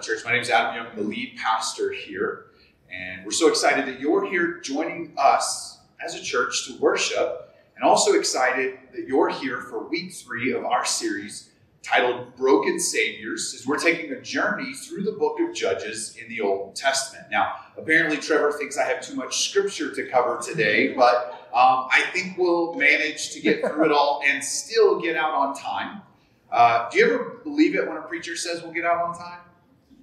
Church. My name is Adam Young, I'm the lead pastor here, and we're so excited that you're here joining us as a church to worship, and also excited that you're here for week three of our series titled Broken Saviors, as we're taking a journey through the book of Judges in the Old Testament. Now, apparently, Trevor thinks I have too much scripture to cover today, but um, I think we'll manage to get through it all and still get out on time. Uh, do you ever believe it when a preacher says we'll get out on time?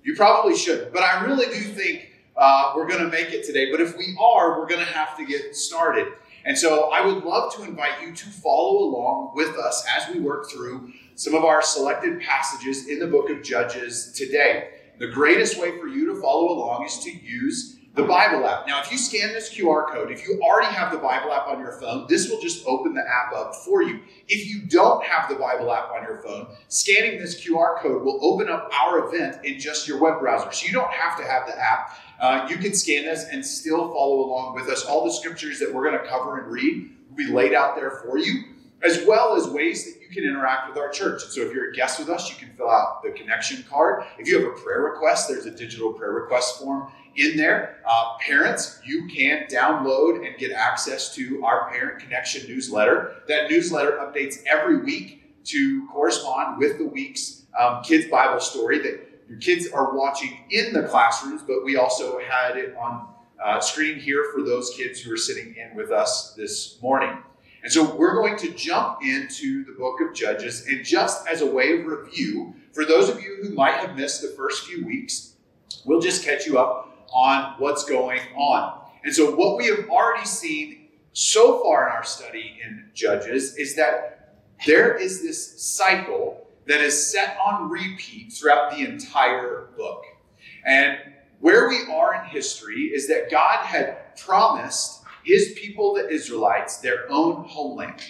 You probably should, but I really do think uh, we're going to make it today. But if we are, we're going to have to get started. And so I would love to invite you to follow along with us as we work through some of our selected passages in the book of Judges today. The greatest way for you to follow along is to use the Bible app. Now, if you scan this QR code, if you already have the Bible app on your phone, this will just open the app up for you. If you don't have the Bible app on your phone, scanning this QR code will open up our event in just your web browser. So you don't have to have the app. Uh, you can scan this and still follow along with us. All the scriptures that we're going to cover and read will be laid out there for you, as well as ways that you can interact with our church. So if you're a guest with us, you can fill out the connection card. If you have a prayer request, there's a digital prayer request form in there. Uh, parents, you can download and get access to our Parent Connection newsletter. That newsletter updates every week to correspond with the week's um, kids' Bible story that your kids are watching in the classrooms, but we also had it on uh, screen here for those kids who are sitting in with us this morning. And so we're going to jump into the book of Judges, and just as a way of review, for those of you who might have missed the first few weeks, we'll just catch you up on what's going on. And so, what we have already seen so far in our study in Judges is that there is this cycle that is set on repeat throughout the entire book. And where we are in history is that God had promised his people, the Israelites, their own homeland.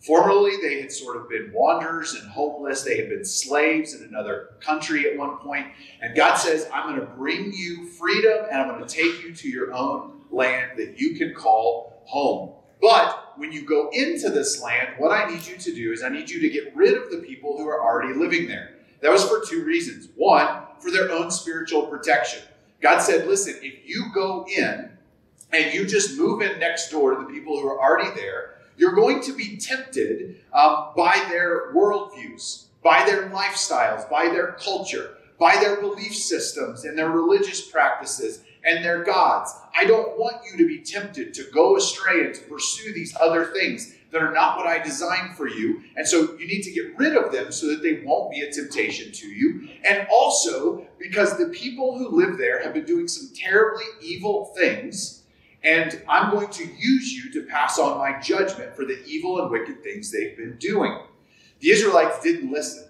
Formerly, they had sort of been wanderers and homeless. They had been slaves in another country at one point. And God says, I'm going to bring you freedom and I'm going to take you to your own land that you can call home. But when you go into this land, what I need you to do is I need you to get rid of the people who are already living there. That was for two reasons. One, for their own spiritual protection. God said, listen, if you go in and you just move in next door to the people who are already there, you're going to be tempted um, by their worldviews, by their lifestyles, by their culture, by their belief systems and their religious practices and their gods. I don't want you to be tempted to go astray and to pursue these other things that are not what I designed for you. And so you need to get rid of them so that they won't be a temptation to you. And also because the people who live there have been doing some terribly evil things and I'm going to use you to pass on my judgment for the evil and wicked things they've been doing. The Israelites didn't listen.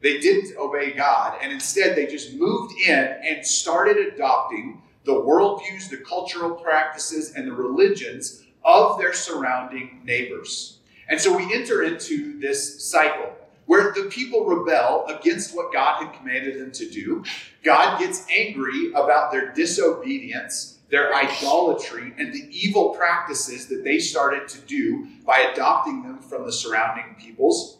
They didn't obey God, and instead they just moved in and started adopting the worldviews, the cultural practices, and the religions of their surrounding neighbors. And so we enter into this cycle where the people rebel against what God had commanded them to do. God gets angry about their disobedience their idolatry, and the evil practices that they started to do by adopting them from the surrounding peoples.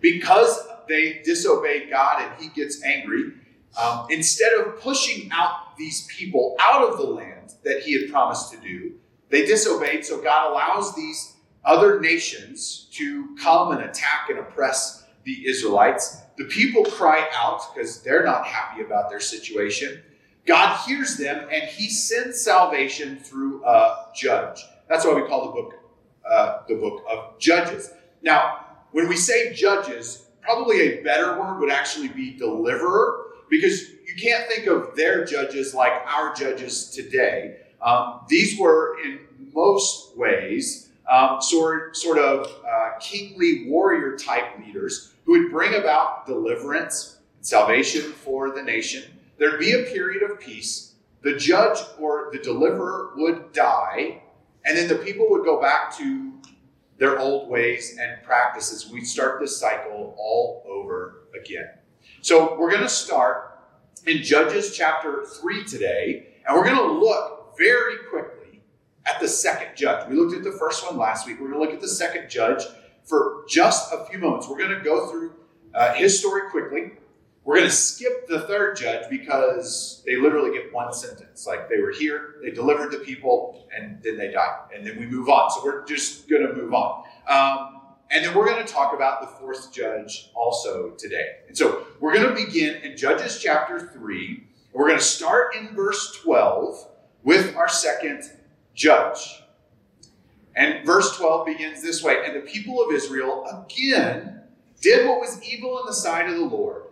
Because they disobey God and he gets angry, um, instead of pushing out these people out of the land that he had promised to do, they disobeyed. So God allows these other nations to come and attack and oppress the Israelites. The people cry out because they're not happy about their situation. God hears them and he sends salvation through a judge. That's why we call the book uh, the book of Judges. Now, when we say judges, probably a better word would actually be deliverer, because you can't think of their judges like our judges today. Um, these were, in most ways, um, sort, sort of uh, kingly warrior type leaders who would bring about deliverance and salvation for the nation there'd be a period of peace. The judge or the deliverer would die, and then the people would go back to their old ways and practices. We'd start this cycle all over again. So we're going to start in Judges chapter 3 today, and we're going to look very quickly at the second judge. We looked at the first one last week. We're going to look at the second judge for just a few moments. We're going to go through uh, his story quickly. We're going to skip the third judge because they literally get one sentence. Like they were here, they delivered the people, and then they died. And then we move on. So we're just going to move on. Um, and then we're going to talk about the fourth judge also today. And so we're going to begin in Judges chapter 3. We're going to start in verse 12 with our second judge. And verse 12 begins this way And the people of Israel again did what was evil in the sight of the Lord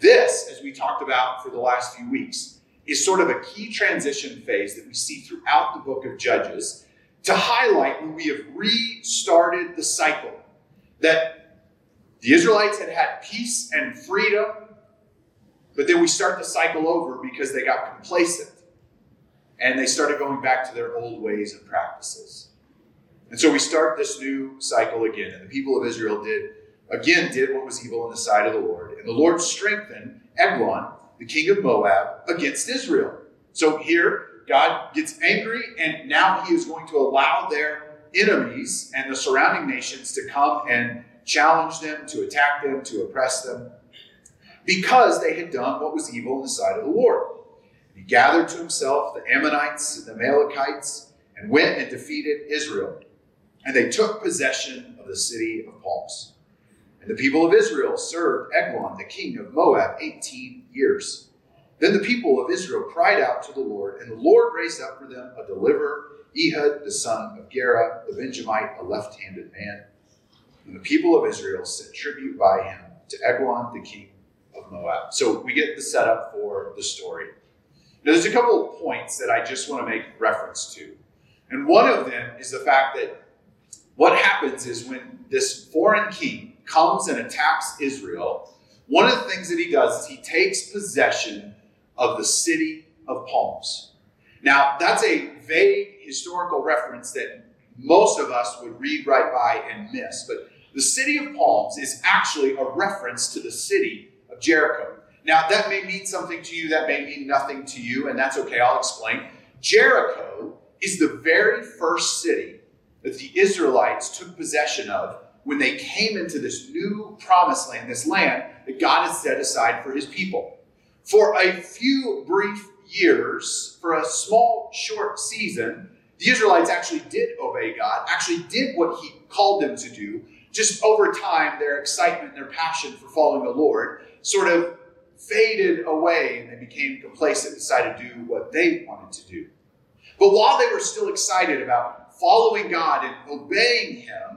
this, as we talked about for the last few weeks, is sort of a key transition phase that we see throughout the book of Judges to highlight when we have restarted the cycle that the Israelites had had peace and freedom, but then we start the cycle over because they got complacent and they started going back to their old ways and practices. And so we start this new cycle again, and the people of Israel did again did what was evil in the sight of the Lord. And the Lord strengthened Eglon, the king of Moab, against Israel. So here, God gets angry, and now he is going to allow their enemies and the surrounding nations to come and challenge them, to attack them, to oppress them, because they had done what was evil in the sight of the Lord. He gathered to himself the Ammonites and the Amalekites and went and defeated Israel. And they took possession of the city of palms. And the people of Israel served Eglon, the king of Moab, 18 years. Then the people of Israel cried out to the Lord, and the Lord raised up for them a deliverer, Ehud, the son of Gera, the Benjamite, a left handed man. And the people of Israel sent tribute by him to Eglon, the king of Moab. So we get the setup for the story. Now, there's a couple of points that I just want to make reference to. And one of them is the fact that what happens is when this foreign king comes and attacks Israel, one of the things that he does is he takes possession of the city of palms. Now, that's a vague historical reference that most of us would read right by and miss, but the city of palms is actually a reference to the city of Jericho. Now, that may mean something to you, that may mean nothing to you, and that's okay, I'll explain. Jericho is the very first city that the Israelites took possession of when they came into this new promised land, this land that God has set aside for his people. For a few brief years, for a small, short season, the Israelites actually did obey God, actually did what he called them to do. Just over time, their excitement, their passion for following the Lord sort of faded away and they became complacent, decided to do what they wanted to do. But while they were still excited about following God and obeying Him,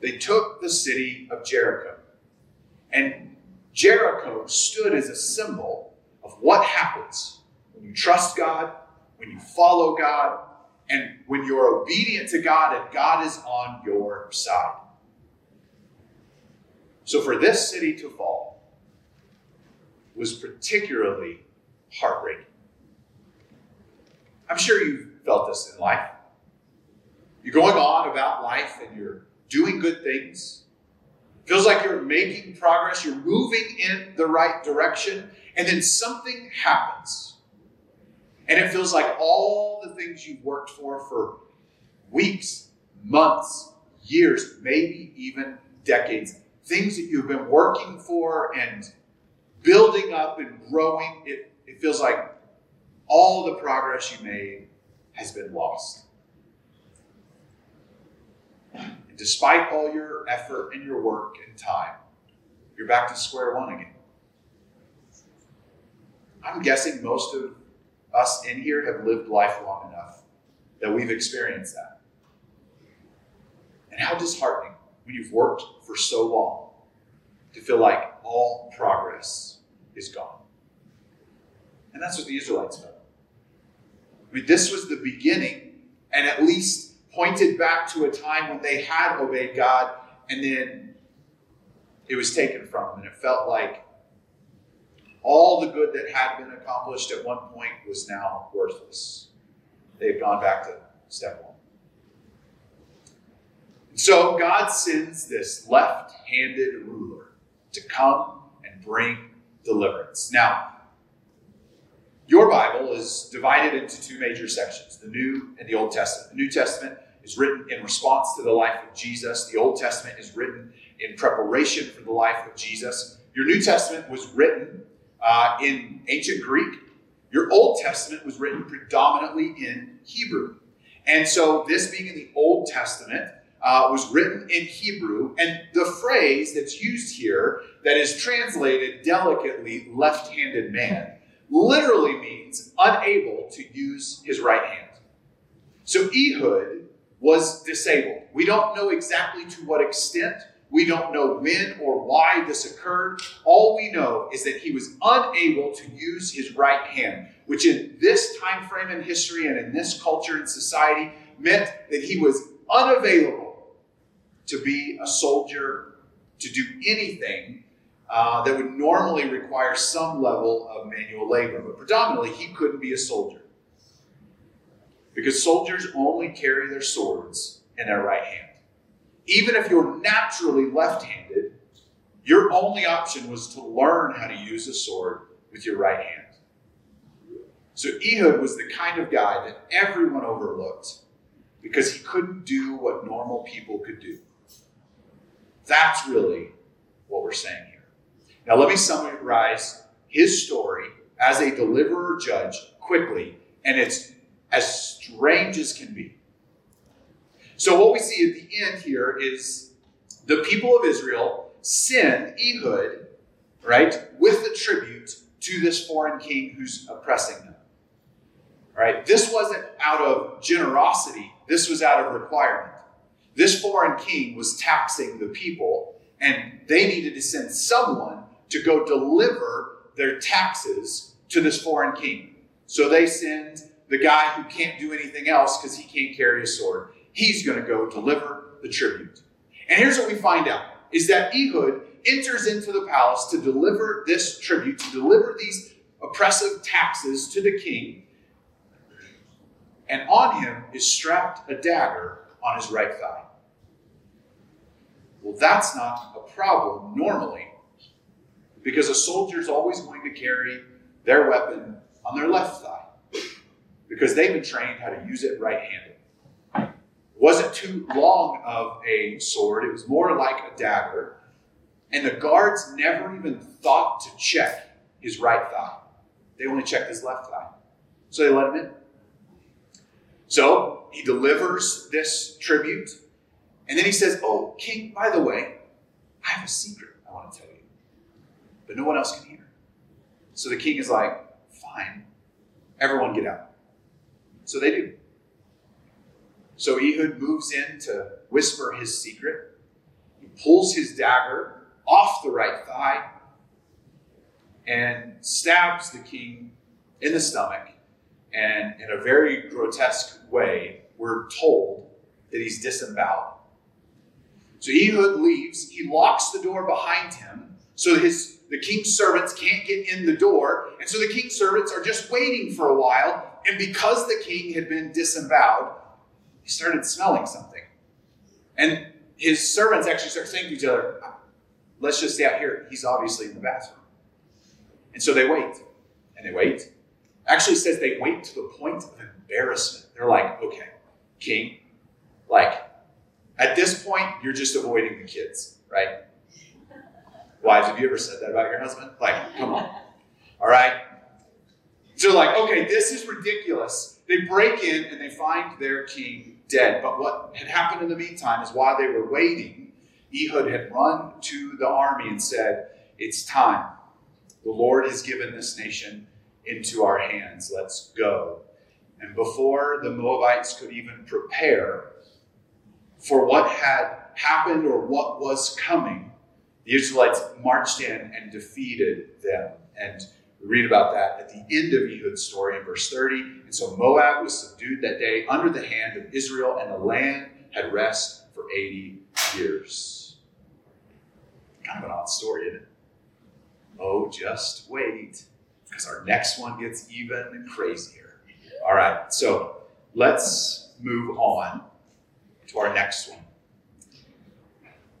they took the city of Jericho. And Jericho stood as a symbol of what happens when you trust God, when you follow God, and when you're obedient to God and God is on your side. So for this city to fall was particularly heartbreaking. I'm sure you've felt this in life. You're going on about life and you're doing good things. Feels like you're making progress, you're moving in the right direction, and then something happens. And it feels like all the things you've worked for for weeks, months, years, maybe even decades, things that you've been working for and building up and growing, it, it feels like all the progress you made has been lost despite all your effort and your work and time, you're back to square one again. I'm guessing most of us in here have lived life long enough that we've experienced that. And how disheartening when you've worked for so long to feel like all progress is gone. And that's what the Israelites felt. I mean, this was the beginning, and at least pointed back to a time when they had obeyed God and then it was taken from them. And it felt like all the good that had been accomplished at one point was now worthless. They've gone back to step one. So God sends this left handed ruler to come and bring deliverance. Now, your Bible is divided into two major sections the New and the Old Testament. The New Testament is written in response to the life of Jesus, the Old Testament is written in preparation for the life of Jesus. your New Testament was written uh, in ancient Greek, your Old Testament was written predominantly in Hebrew. And so, this being in the Old Testament, uh, was written in Hebrew, and the phrase that's used here, that is translated delicately left handed man, literally means unable to use his right hand. So Ehud was disabled. We don't know exactly to what extent. We don't know when or why this occurred. All we know is that he was unable to use his right hand, which in this time frame in history and in this culture and society meant that he was unavailable to be a soldier, to do anything uh, that would normally require some level of manual labor. But predominantly, he couldn't be a soldier. Because soldiers only carry their swords in their right hand. Even if you're naturally left handed, your only option was to learn how to use a sword with your right hand. So Ehud was the kind of guy that everyone overlooked because he couldn't do what normal people could do. That's really what we're saying. Now, let me summarize his story as a deliverer judge quickly, and it's as strange as can be. So, what we see at the end here is the people of Israel send Ehud, right, with the tribute to this foreign king who's oppressing them. Right? This wasn't out of generosity, this was out of requirement. This foreign king was taxing the people, and they needed to send someone to go deliver their taxes to this foreign king. So they send the guy who can't do anything else because he can't carry a sword. He's going to go deliver the tribute. And here's what we find out is that Ehud enters into the palace to deliver this tribute, to deliver these oppressive taxes to the king. And on him is strapped a dagger on his right thigh. Well, that's not a problem normally, because a soldier is always going to carry their weapon on their left thigh, because they've been trained how to use it right handed. Wasn't too long of a sword, it was more like a dagger, and the guards never even thought to check his right thigh. They only checked his left thigh. So they let him in. So he delivers this tribute. And then he says, Oh, King, by the way, I have a secret I want to tell you. But no one else can hear. So the king is like, Fine, everyone get out. So they do. So Ehud moves in to whisper his secret. He pulls his dagger off the right thigh and stabs the king in the stomach and in a very grotesque way, we're told that he's disemboweled. So Ehud leaves. He locks the door behind him so his the king's servants can't get in the door. And so the king's servants are just waiting for a while. And because the king had been disemboweled, he started smelling something. And his servants actually start saying to each other, let's just stay out here. He's obviously in the bathroom. And so they wait. And they wait actually says they wait to the point of embarrassment. They're like, okay, king, like, at this point, you're just avoiding the kids, right? Wives, have you ever said that about your husband? Like, come on. All right? So, like, okay, this is ridiculous. They break in and they find their king dead. But what had happened in the meantime is while they were waiting, Ehud had run to the army and said, It's time. The Lord has given this nation into our hands. Let's go. And before the Moabites could even prepare for what had happened or what was coming, the Israelites marched in and defeated them. And we read about that at the end of Ehud's story in verse 30. And so Moab was subdued that day under the hand of Israel, and the land had rest for 80 years. Kind of an odd story, isn't it? Oh, just wait because our next one gets even crazier. All right, so let's move on to our next one.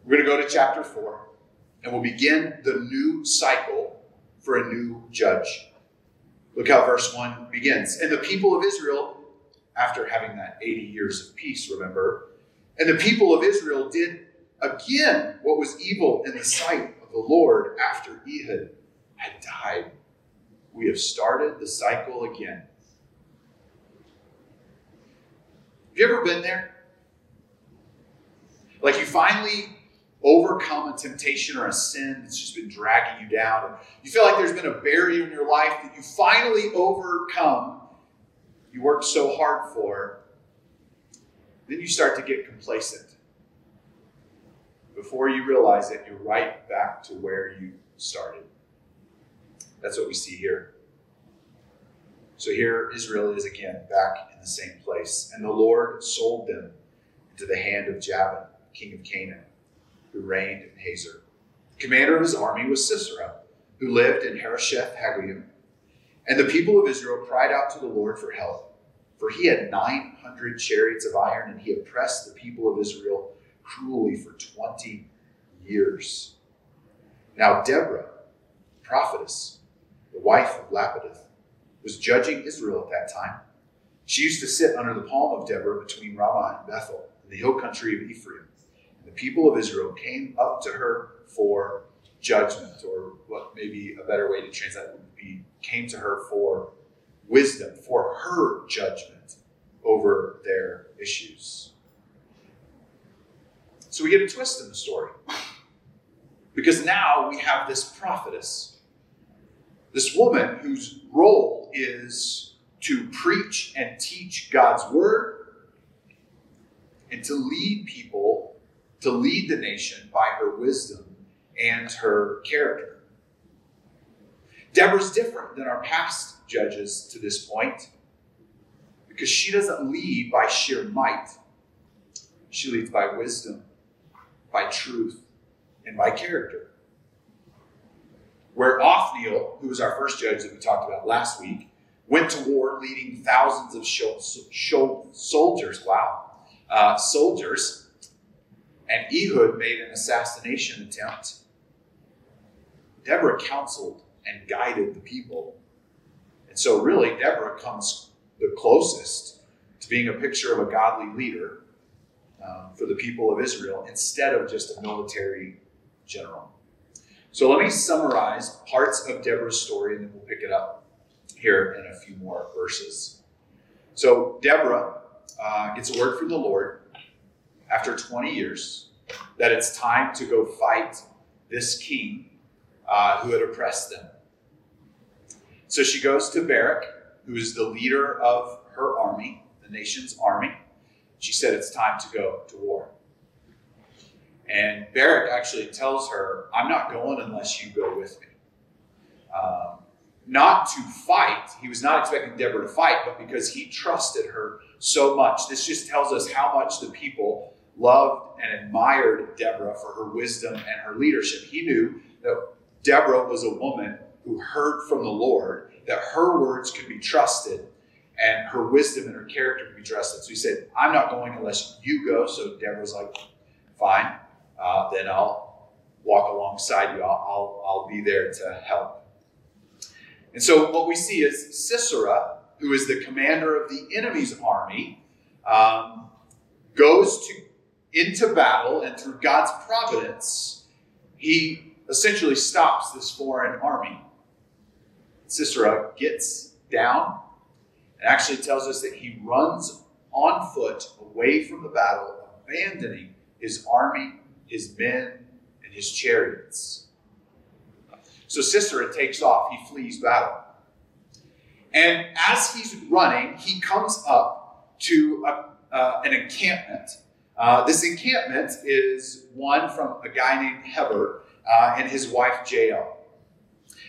We're going to go to chapter 4, and we'll begin the new cycle for a new judge. Look how verse 1 begins. And the people of Israel, after having that 80 years of peace, remember, and the people of Israel did again what was evil in the sight of the Lord after Ehud had died. We have started the cycle again. Have you ever been there? Like you finally overcome a temptation or a sin that's just been dragging you down. You feel like there's been a barrier in your life that you finally overcome. You worked so hard for. Then you start to get complacent. Before you realize it, you're right back to where you started. That's what we see here. So here Israel is again back in the same place. And the Lord sold them into the hand of Jabin, king of Canaan who reigned in Hazor. The commander of his army was Sisera, who lived in Harosheth Hagoyim. And the people of Israel cried out to the Lord for help, for he had 900 chariots of iron, and he oppressed the people of Israel cruelly for 20 years. Now Deborah, prophetess, the wife of Lapidoth, was judging Israel at that time. She used to sit under the palm of Deborah between Ramah and Bethel, in the hill country of Ephraim. The people of Israel came up to her for judgment, or what maybe a better way to translate would be came to her for wisdom, for her judgment over their issues. So we get a twist in the story. Because now we have this prophetess, this woman whose role is to preach and teach God's word and to lead people to lead the nation by her wisdom and her character. Deborah's different than our past judges to this point because she doesn't lead by sheer might. She leads by wisdom, by truth, and by character. Where Othniel, who was our first judge that we talked about last week, went to war leading thousands of soldiers, wow, uh, soldiers and Ehud made an assassination attempt. Deborah counseled and guided the people. And so, really, Deborah comes the closest to being a picture of a godly leader um, for the people of Israel instead of just a military general. So, let me summarize parts of Deborah's story and then we'll pick it up here in a few more verses. So, Deborah uh, gets a word from the Lord after 20 years that it's time to go fight this king uh, who had oppressed them. So she goes to Barak, who is the leader of her army, the nation's army. She said, It's time to go to war. And Barak actually tells her, I'm not going unless you go with me. Um, not to fight. He was not expecting Deborah to fight, but because he trusted her so much. This just tells us how much the people loved and admired Deborah for her wisdom and her leadership. He knew that Deborah was a woman who heard from the Lord, that her words could be trusted, and her wisdom and her character could be trusted. So he said, I'm not going unless you go. So Deborah's like, fine, uh, then I'll walk alongside you. I'll, I'll, I'll be there to help. And so what we see is Sisera, who is the commander of the enemy's army, um, goes to into battle, and through God's providence, he essentially stops this foreign army. Sisera gets down and actually tells us that he runs on foot away from the battle, abandoning his army, his men, and his chariots. So Sisera takes off, he flees battle. And as he's running, he comes up to a, uh, an encampment uh, this encampment is one from a guy named Heber uh, and his wife Jael.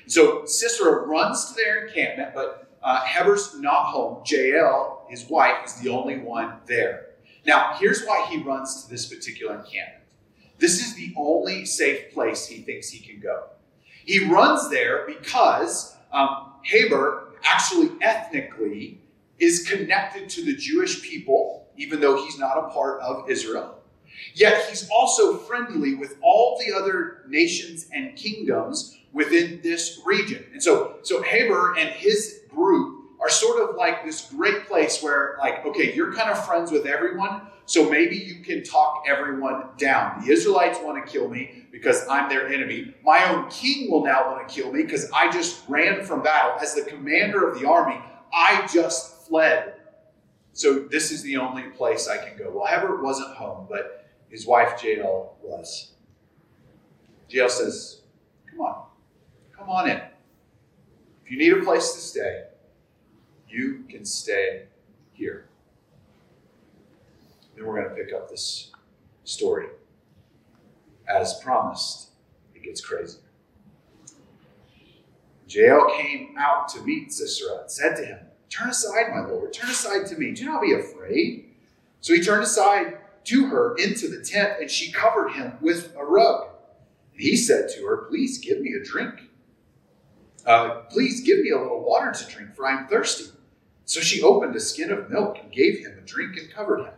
So Sisera runs to their encampment, but uh, Heber's not home. Jael, his wife, is the only one there. Now, here's why he runs to this particular encampment. This is the only safe place he thinks he can go. He runs there because um, Heber actually ethnically is connected to the Jewish people even though he's not a part of Israel. Yet he's also friendly with all the other nations and kingdoms within this region. And so, so Heber and his group are sort of like this great place where, like, okay, you're kind of friends with everyone, so maybe you can talk everyone down. The Israelites want to kill me because I'm their enemy. My own king will now want to kill me because I just ran from battle. As the commander of the army, I just fled. So this is the only place I can go. Well, Heber wasn't home, but his wife Jael was. Jael says, Come on, come on in. If you need a place to stay, you can stay here. Then we're going to pick up this story. As promised, it gets crazy. Jael came out to meet Sisera and said to him, Turn aside, my Lord, turn aside to me. Do not be afraid. So he turned aside to her into the tent, and she covered him with a rug. And he said to her, Please give me a drink. Uh, please give me a little water to drink, for I am thirsty. So she opened a skin of milk and gave him a drink and covered him.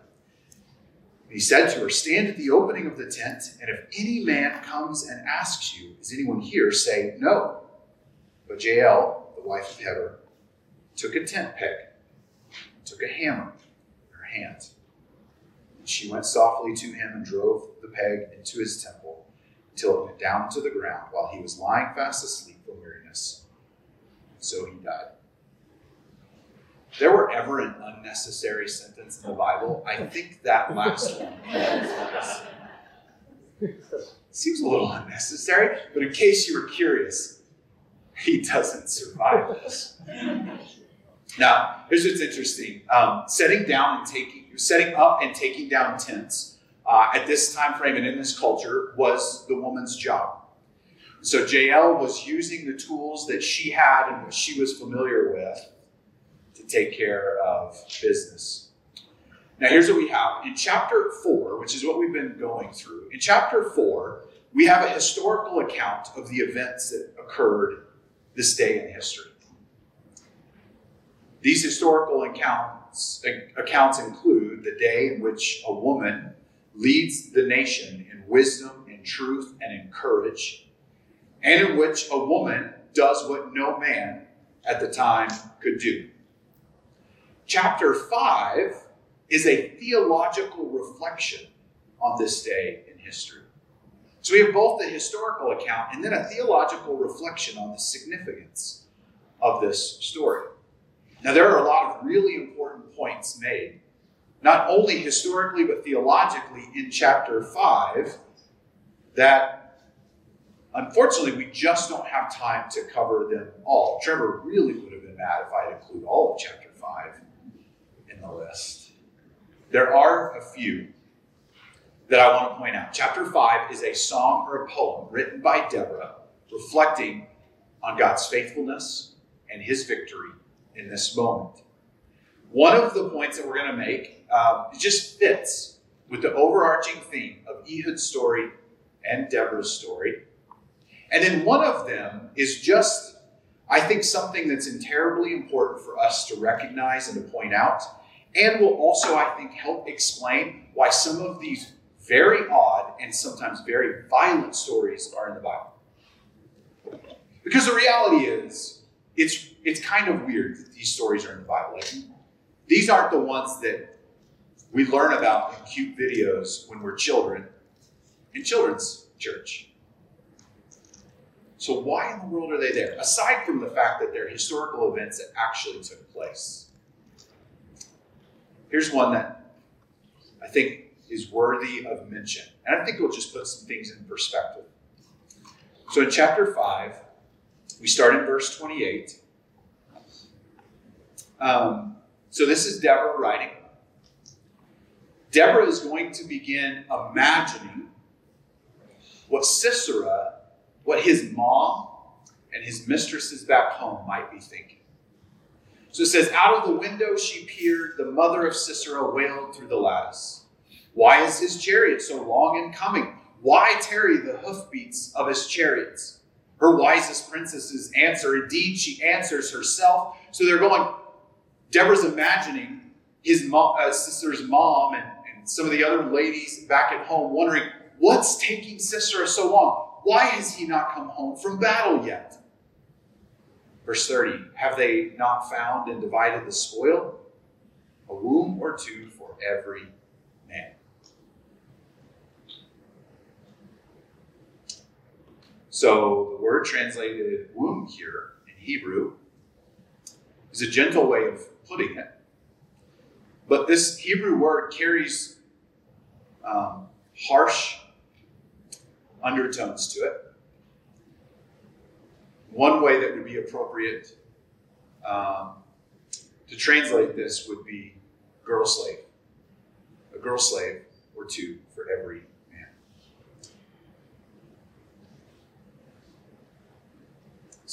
And he said to her, Stand at the opening of the tent, and if any man comes and asks you, Is anyone here? say, No. But Jael, the wife of Heber, took a tent peg, took a hammer in her hand. And she went softly to him and drove the peg into his temple until it went down to the ground while he was lying fast asleep from weariness. So he died. If there were ever an unnecessary sentence in the Bible, I think that last one Seems a little unnecessary, but in case you were curious, he doesn't survive this. Now, here's what's interesting: um, setting down and taking, setting up and taking down tents uh, at this time frame and in this culture was the woman's job. So Jael was using the tools that she had and what she was familiar with to take care of business. Now, here's what we have in chapter four, which is what we've been going through. In chapter four, we have a historical account of the events that occurred this day in history. These historical accounts, accounts include the day in which a woman leads the nation in wisdom, in truth, and in courage, and in which a woman does what no man at the time could do. Chapter 5 is a theological reflection on this day in history. So we have both the historical account and then a theological reflection on the significance of this story. Now, there are a lot of really important points made, not only historically, but theologically in chapter 5, that unfortunately we just don't have time to cover them all. Trevor really would have been mad if I'd include all of chapter 5 in the list. There are a few that I want to point out. Chapter 5 is a song or a poem written by Deborah reflecting on God's faithfulness and his victory in this moment. One of the points that we're going to make uh, just fits with the overarching theme of Ehud's story and Deborah's story. And then one of them is just, I think, something that's terribly important for us to recognize and to point out, and will also, I think, help explain why some of these very odd and sometimes very violent stories are in the Bible. Because the reality is, it's it's kind of weird that these stories are in the Bible. Like these aren't the ones that we learn about in cute videos when we're children in children's church. So why in the world are they there? Aside from the fact that they're historical events that actually took place. Here's one that I think is worthy of mention. And I think we'll just put some things in perspective. So in chapter 5, we start in verse 28. Um, so this is Deborah writing. Deborah is going to begin imagining what Sisera, what his mom and his mistresses back home might be thinking. So it says, Out of the window she peered, the mother of Sisera wailed through the lattice. Why is his chariot so long in coming? Why tarry the hoofbeats of his chariots? Her wisest princesses answer. Indeed, she answers herself. So they're going, Deborah's imagining his mom, uh, Sisera's mom and, and some of the other ladies back at home wondering, what's taking Sisera so long? Why has he not come home from battle yet? Verse 30 Have they not found and divided the spoil? A womb or two for every man. So the word translated womb here in Hebrew is a gentle way of putting it. But this Hebrew word carries um, harsh undertones to it. One way that would be appropriate um, to translate this would be girl slave. A girl slave or two for every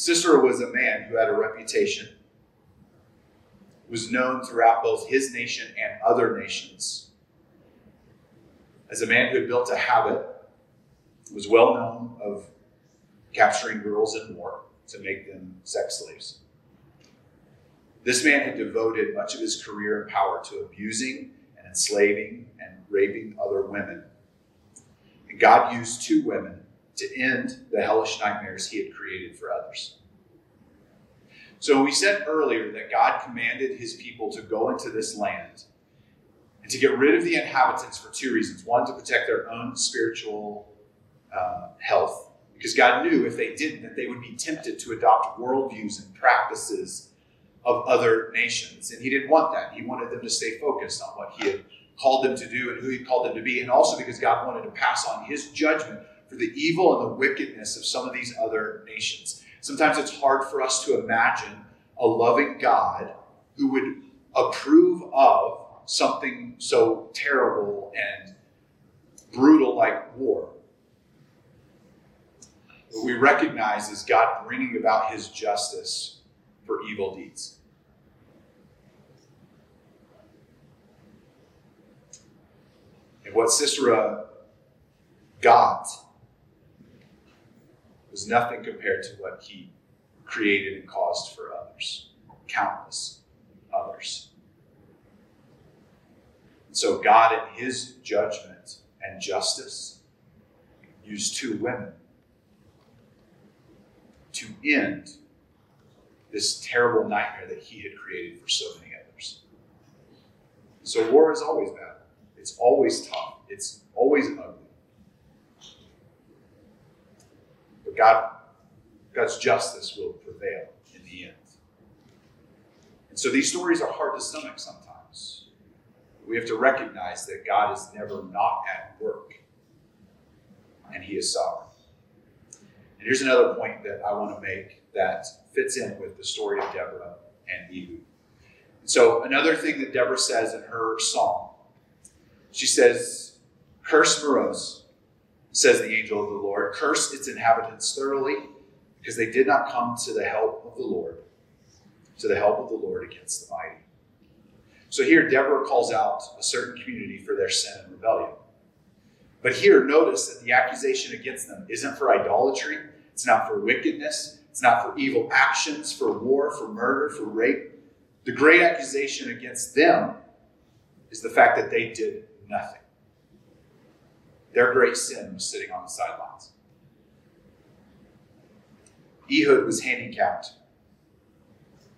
Sisera was a man who had a reputation, was known throughout both his nation and other nations. As a man who had built a habit, was well known of capturing girls in war to make them sex slaves. This man had devoted much of his career and power to abusing and enslaving and raping other women. And God used two women to end the hellish nightmares he had created for others. So we said earlier that God commanded his people to go into this land and to get rid of the inhabitants for two reasons. One, to protect their own spiritual uh, health, because God knew if they didn't, that they would be tempted to adopt worldviews and practices of other nations. And he didn't want that. He wanted them to stay focused on what he had called them to do and who he called them to be. And also because God wanted to pass on his judgment for the evil and the wickedness of some of these other nations. Sometimes it's hard for us to imagine a loving God who would approve of something so terrible and brutal like war. What we recognize is God bringing about his justice for evil deeds. And what Sisera got was nothing compared to what he created and caused for others, countless others. And so God, in his judgment and justice, used two women to end this terrible nightmare that he had created for so many others. So war is always bad. It's always tough. It's always ugly. But God, God's justice will prevail in the end. And so these stories are hard to stomach sometimes. We have to recognize that God is never not at work, and He is sovereign. And here's another point that I want to make that fits in with the story of Deborah and Ehud. So, another thing that Deborah says in her song, she says, Curse Meroz, says the angel of the Lord, curse its inhabitants thoroughly, because they did not come to the help of the Lord, to the help of the Lord against the mighty. So here, Deborah calls out a certain community for their sin and rebellion. But here, notice that the accusation against them isn't for idolatry, it's not for wickedness, it's not for evil actions, for war, for murder, for rape. The great accusation against them is the fact that they did nothing. Their great sin was sitting on the sidelines. Ehud was handicapped.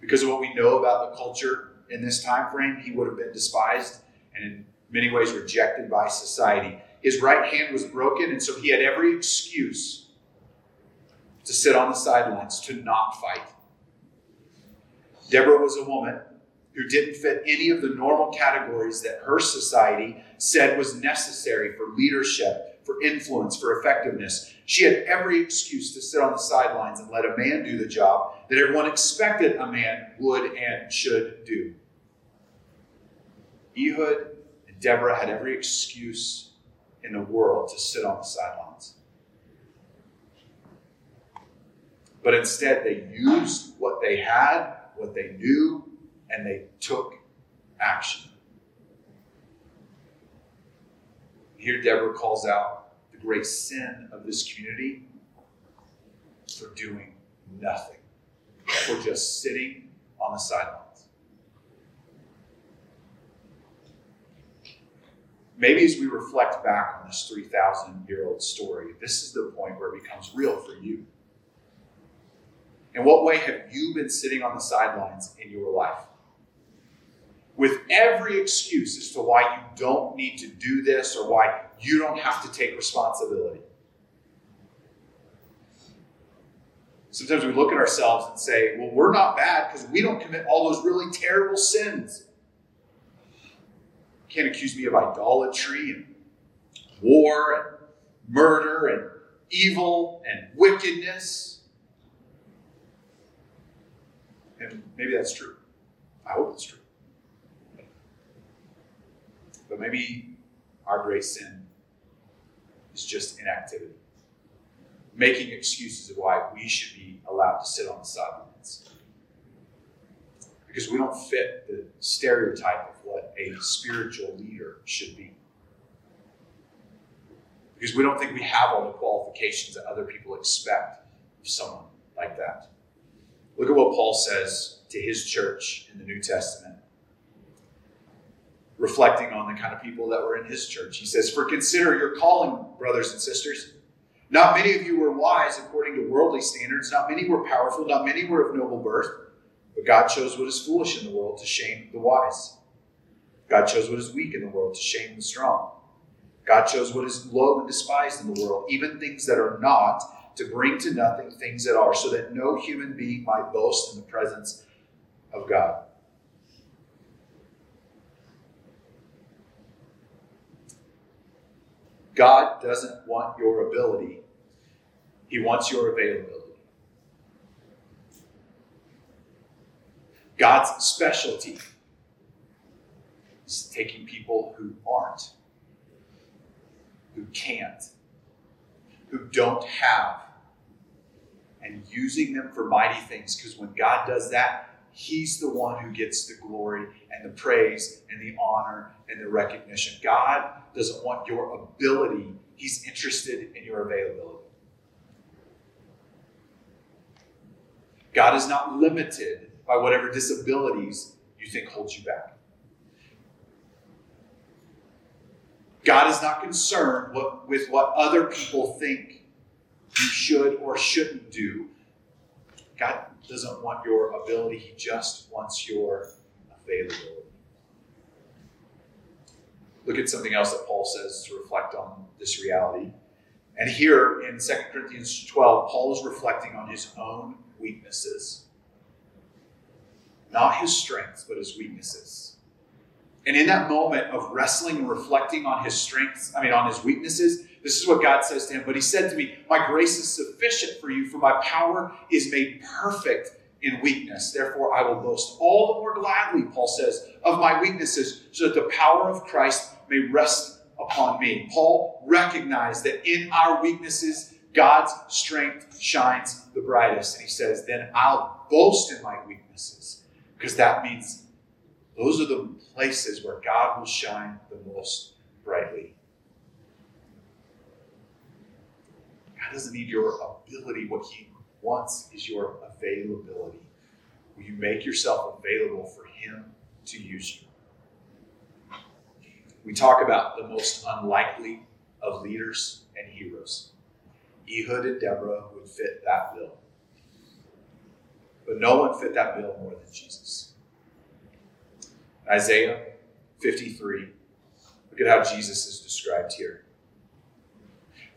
Because of what we know about the culture in this time frame, he would have been despised and in many ways rejected by society. His right hand was broken, and so he had every excuse to sit on the sidelines, to not fight. Deborah was a woman who didn't fit any of the normal categories that her society said was necessary for leadership, for influence, for effectiveness. She had every excuse to sit on the sidelines and let a man do the job that everyone expected a man would and should do. Ehud and Deborah had every excuse in the world to sit on the sidelines. But instead, they used what they had, what they knew, and they took action. Here, Deborah calls out the great sin of this community for doing nothing, for just sitting on the sidelines. Maybe as we reflect back on this 3,000 year old story, this is the point where it becomes real for you. In what way have you been sitting on the sidelines in your life? With every excuse as to why you don't need to do this or why you don't have to take responsibility. Sometimes we look at ourselves and say, well, we're not bad because we don't commit all those really terrible sins. You can't accuse me of idolatry and war and murder and evil and wickedness. And maybe that's true. I hope it's true. But maybe our great sin is just inactivity, making excuses of why we should be allowed to sit on the sidelines. Because we don't fit the stereotype of what a spiritual leader should be. Because we don't think we have all the qualifications that other people expect of someone like that. Look at what Paul says to his church in the New Testament, reflecting on the kind of people that were in his church. He says, For consider your calling, brothers and sisters. Not many of you were wise according to worldly standards, not many were powerful, not many were of noble birth, but God chose what is foolish in the world to shame the wise. God chose what is weak in the world to shame the strong. God chose what is low and despised in the world, even things that are not to bring to nothing things that are, so that no human being might boast in the presence of God. God doesn't want your ability, He wants your availability. God's specialty is taking people who aren't, who can't, who don't have and using them for mighty things. Because when God does that, He's the one who gets the glory and the praise and the honor and the recognition. God doesn't want your ability, He's interested in your availability. God is not limited by whatever disabilities you think holds you back. God is not concerned with what other people think you should or shouldn't do. God doesn't want your ability, He just wants your availability. Look at something else that Paul says to reflect on this reality. And here in 2 Corinthians 12, Paul is reflecting on his own weaknesses. Not his strengths, but his weaknesses. And in that moment of wrestling and reflecting on his strengths, I mean, on his weaknesses, this is what God says to him. But he said to me, My grace is sufficient for you, for my power is made perfect in weakness. Therefore, I will boast all the more gladly, Paul says, of my weaknesses, so that the power of Christ may rest upon me. Paul recognized that in our weaknesses, God's strength shines the brightest. And he says, Then I'll boast in my weaknesses, because that means those are the places where God will shine the most brightly. Doesn't need your ability. What He wants is your availability. Will you make yourself available for Him to use you? We talk about the most unlikely of leaders and heroes. Ehud and Deborah would fit that bill. But no one fit that bill more than Jesus. Isaiah 53. Look at how Jesus is described here.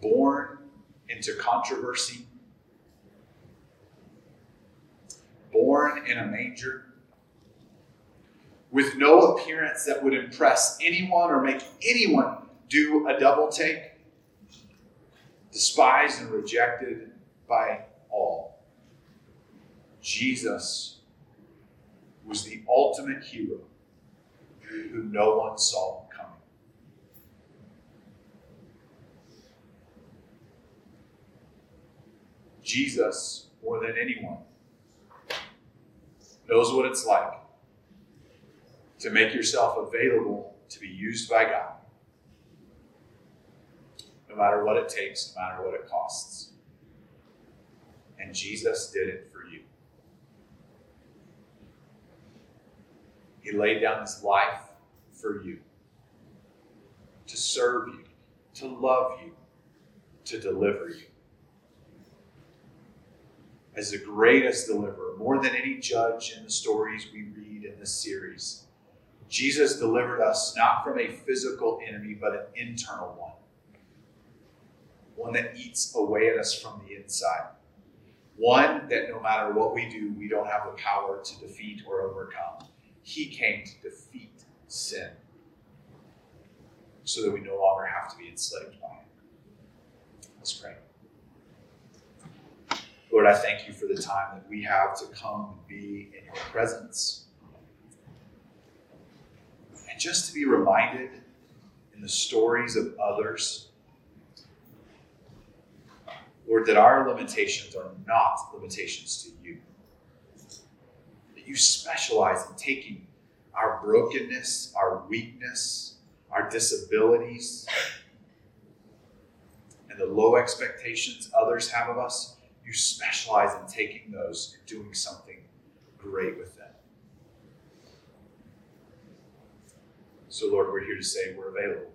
Born into controversy, born in a manger, with no appearance that would impress anyone or make anyone do a double take, despised and rejected by all. Jesus was the ultimate hero who no one saw coming. Jesus, more than anyone, knows what it's like to make yourself available to be used by God, no matter what it takes, no matter what it costs. And Jesus did it for you. He laid down his life for you to serve you, to love you, to deliver you. As the greatest deliverer, more than any judge in the stories we read in this series, Jesus delivered us not from a physical enemy, but an internal one. One that eats away at us from the inside. One that no matter what we do, we don't have the power to defeat or overcome. He came to defeat sin so that we no longer have to be enslaved by it. Let's pray. Lord, I thank you for the time that we have to come and be in your presence. And just to be reminded in the stories of others, Lord, that our limitations are not limitations to you. That you specialize in taking our brokenness, our weakness, our disabilities, and the low expectations others have of us, you specialize in taking those and doing something great with them. So, Lord, we're here to say we're available.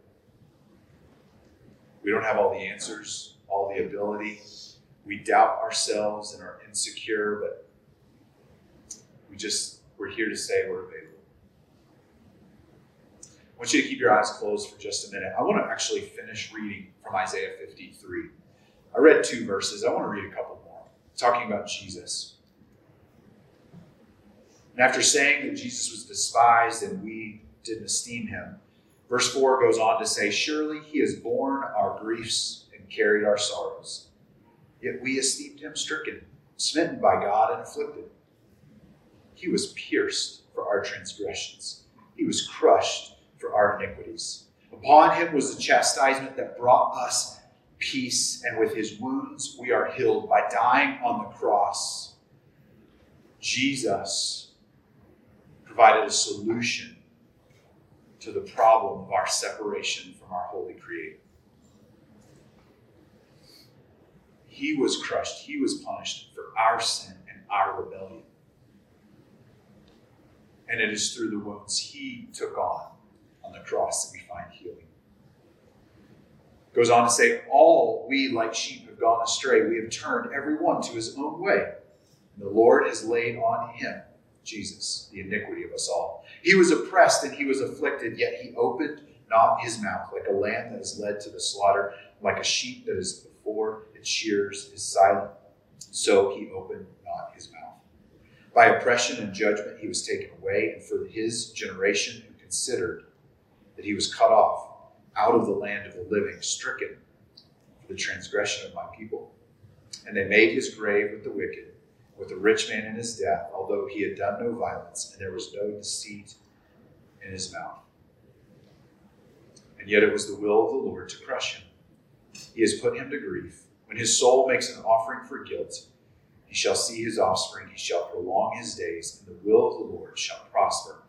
We don't have all the answers, all the ability. We doubt ourselves and are insecure, but we just, we're here to say we're available. I want you to keep your eyes closed for just a minute. I want to actually finish reading from Isaiah 53. I read two verses. I want to read a couple talking about Jesus. And after saying that Jesus was despised and we didn't esteem him, verse 4 goes on to say, Surely he has borne our griefs and carried our sorrows. Yet we esteemed him stricken, smitten by God, and afflicted. He was pierced for our transgressions, he was crushed for our iniquities. Upon him was the chastisement that brought us peace, and with his wounds we are healed by dying on the cross. Jesus provided a solution to the problem of our separation from our holy creator. He was crushed, he was punished for our sin and our rebellion. And it is through the wounds he took on on the cross that we find healing. Goes on to say, All we like sheep have gone astray. We have turned every one to his own way. And the Lord has laid on him, Jesus, the iniquity of us all. He was oppressed and he was afflicted, yet he opened not his mouth, like a lamb that is led to the slaughter, like a sheep that is before its shears is silent. So he opened not his mouth. By oppression and judgment he was taken away, and for his generation who considered that he was cut off out of the land of the living, stricken for the transgression of my people. And they made his grave with the wicked, with the rich man in his death, although he had done no violence, and there was no deceit in his mouth. And yet it was the will of the Lord to crush him. He has put him to grief. When his soul makes an offering for guilt, he shall see his offspring, he shall prolong his days, and the will of the Lord shall prosper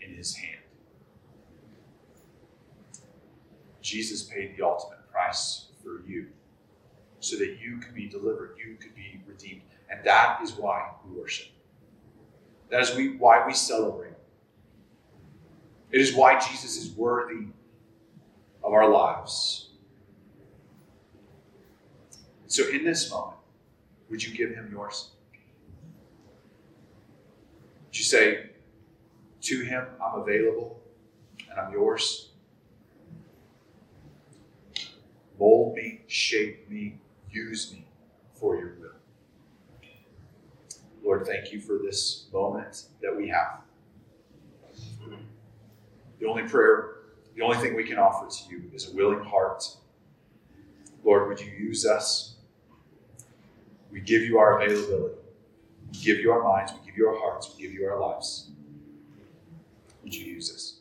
in his hand. Jesus paid the ultimate price for you so that you could be delivered, you could be redeemed. And that is why we worship. That is we, why we celebrate. It is why Jesus is worthy of our lives. So, in this moment, would you give him yours? Would you say to him, I'm available and I'm yours? Mold me, shape me, use me for your will. Lord, thank you for this moment that we have. The only prayer, the only thing we can offer to you is a willing heart. Lord, would you use us? We give you our availability. We give you our minds. We give you our hearts. We give you our lives. Would you use us?